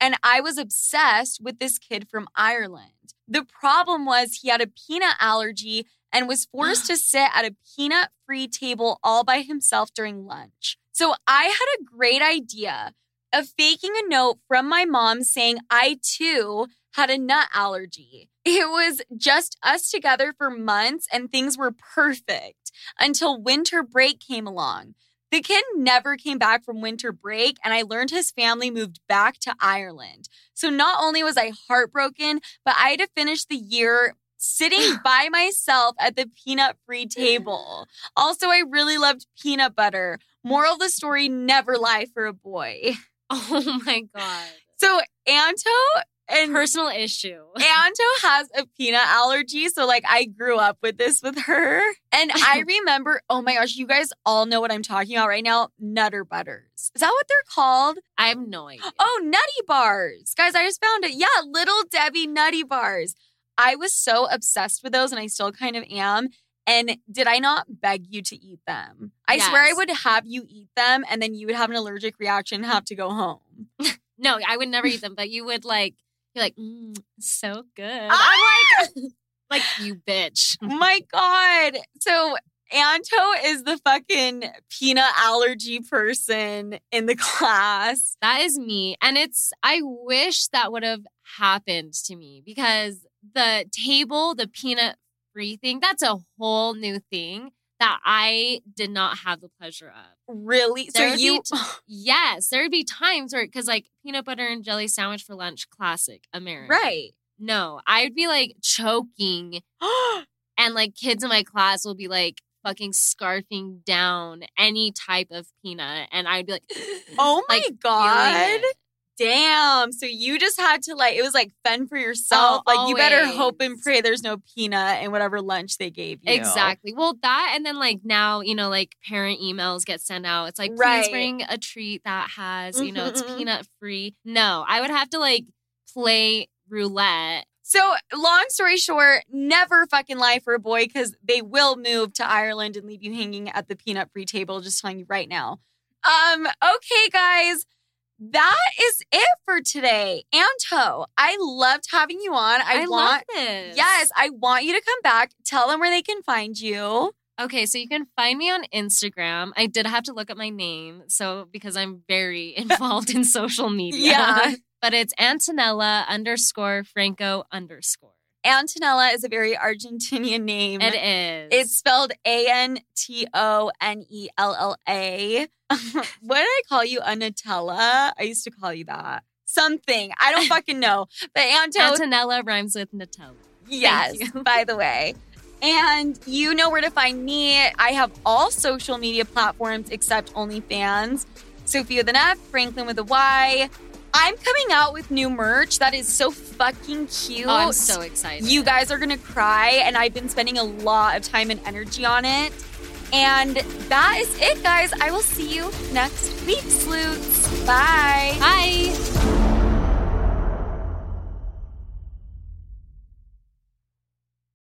and I was obsessed with this kid from Ireland. The problem was he had a peanut allergy and was forced to sit at a peanut free table all by himself during lunch. So I had a great idea of faking a note from my mom saying I too had a nut allergy. It was just us together for months and things were perfect until winter break came along. The kid never came back from winter break, and I learned his family moved back to Ireland. So not only was I heartbroken, but I had to finish the year sitting by myself at the peanut free table. Also, I really loved peanut butter. Moral of the story never lie for a boy. Oh my god. So, Anto and Personal issue. Anto has a peanut allergy. So, like, I grew up with this with her. And I remember, oh my gosh, you guys all know what I'm talking about right now Nutter Butters. Is that what they're called? I have no idea. Oh, Nutty Bars. Guys, I just found it. Yeah, Little Debbie Nutty Bars. I was so obsessed with those, and I still kind of am. And did I not beg you to eat them? I swear I would have you eat them, and then you would have an allergic reaction and have to go home. No, I would never eat them, but you would like, you're like, mm, so good. Ah! I'm like, like you bitch. my God. So Anto is the fucking peanut allergy person in the class. That is me. And it's, I wish that would have happened to me because the table, the peanut free thing, that's a whole new thing that I did not have the pleasure of. Really? So There be you t- Yes, there would be times where, because like peanut butter and jelly sandwich for lunch, classic American. right. No, I would be like choking oh and like kids in my class will be like fucking scarfing down any type of peanut and I'd be like oh my like, God. Damn. So you just had to like it was like fend for yourself. Oh, like you better hope and pray there's no peanut in whatever lunch they gave you. Exactly. Well, that and then like now, you know, like parent emails get sent out. It's like, please Right. bring a treat that has, you know, it's Mhm, mhm. peanut free. No, I would have to like play roulette. So, long story short, never fucking lie for a boy because they will move to Ireland and leave you hanging at the peanut free table. Just telling you right now. Um, okay, guys, that is it for today. Anto, I loved having you on. I, I, want, love this. yes, I want you to come back. Tell them where they can find you. Okay, so you can find me on Instagram. I did have to look up my name, so because I'm very involved in social media. Yeah. but it's Antonella underscore Franco underscore. Antonella is a very Argentinian name. It is. It's spelled A N T O N E L L A. What did I call you? A Nutella? I used to call you that. Something. I don't fucking know. But Anto, Antonella rhymes with Nutella. yes, by the way. And you know where to find me. I have all social media platforms except OnlyFans. Sofia with an F, Franklyn with a Y. I'm coming out with new merch that is so fucking cute. Oh, I'm so excited. You guys are gonna cry, and I've been spending a lot of time and energy on it. And that is it, guys. I will see you next week, Sleuths. Bye. Bye.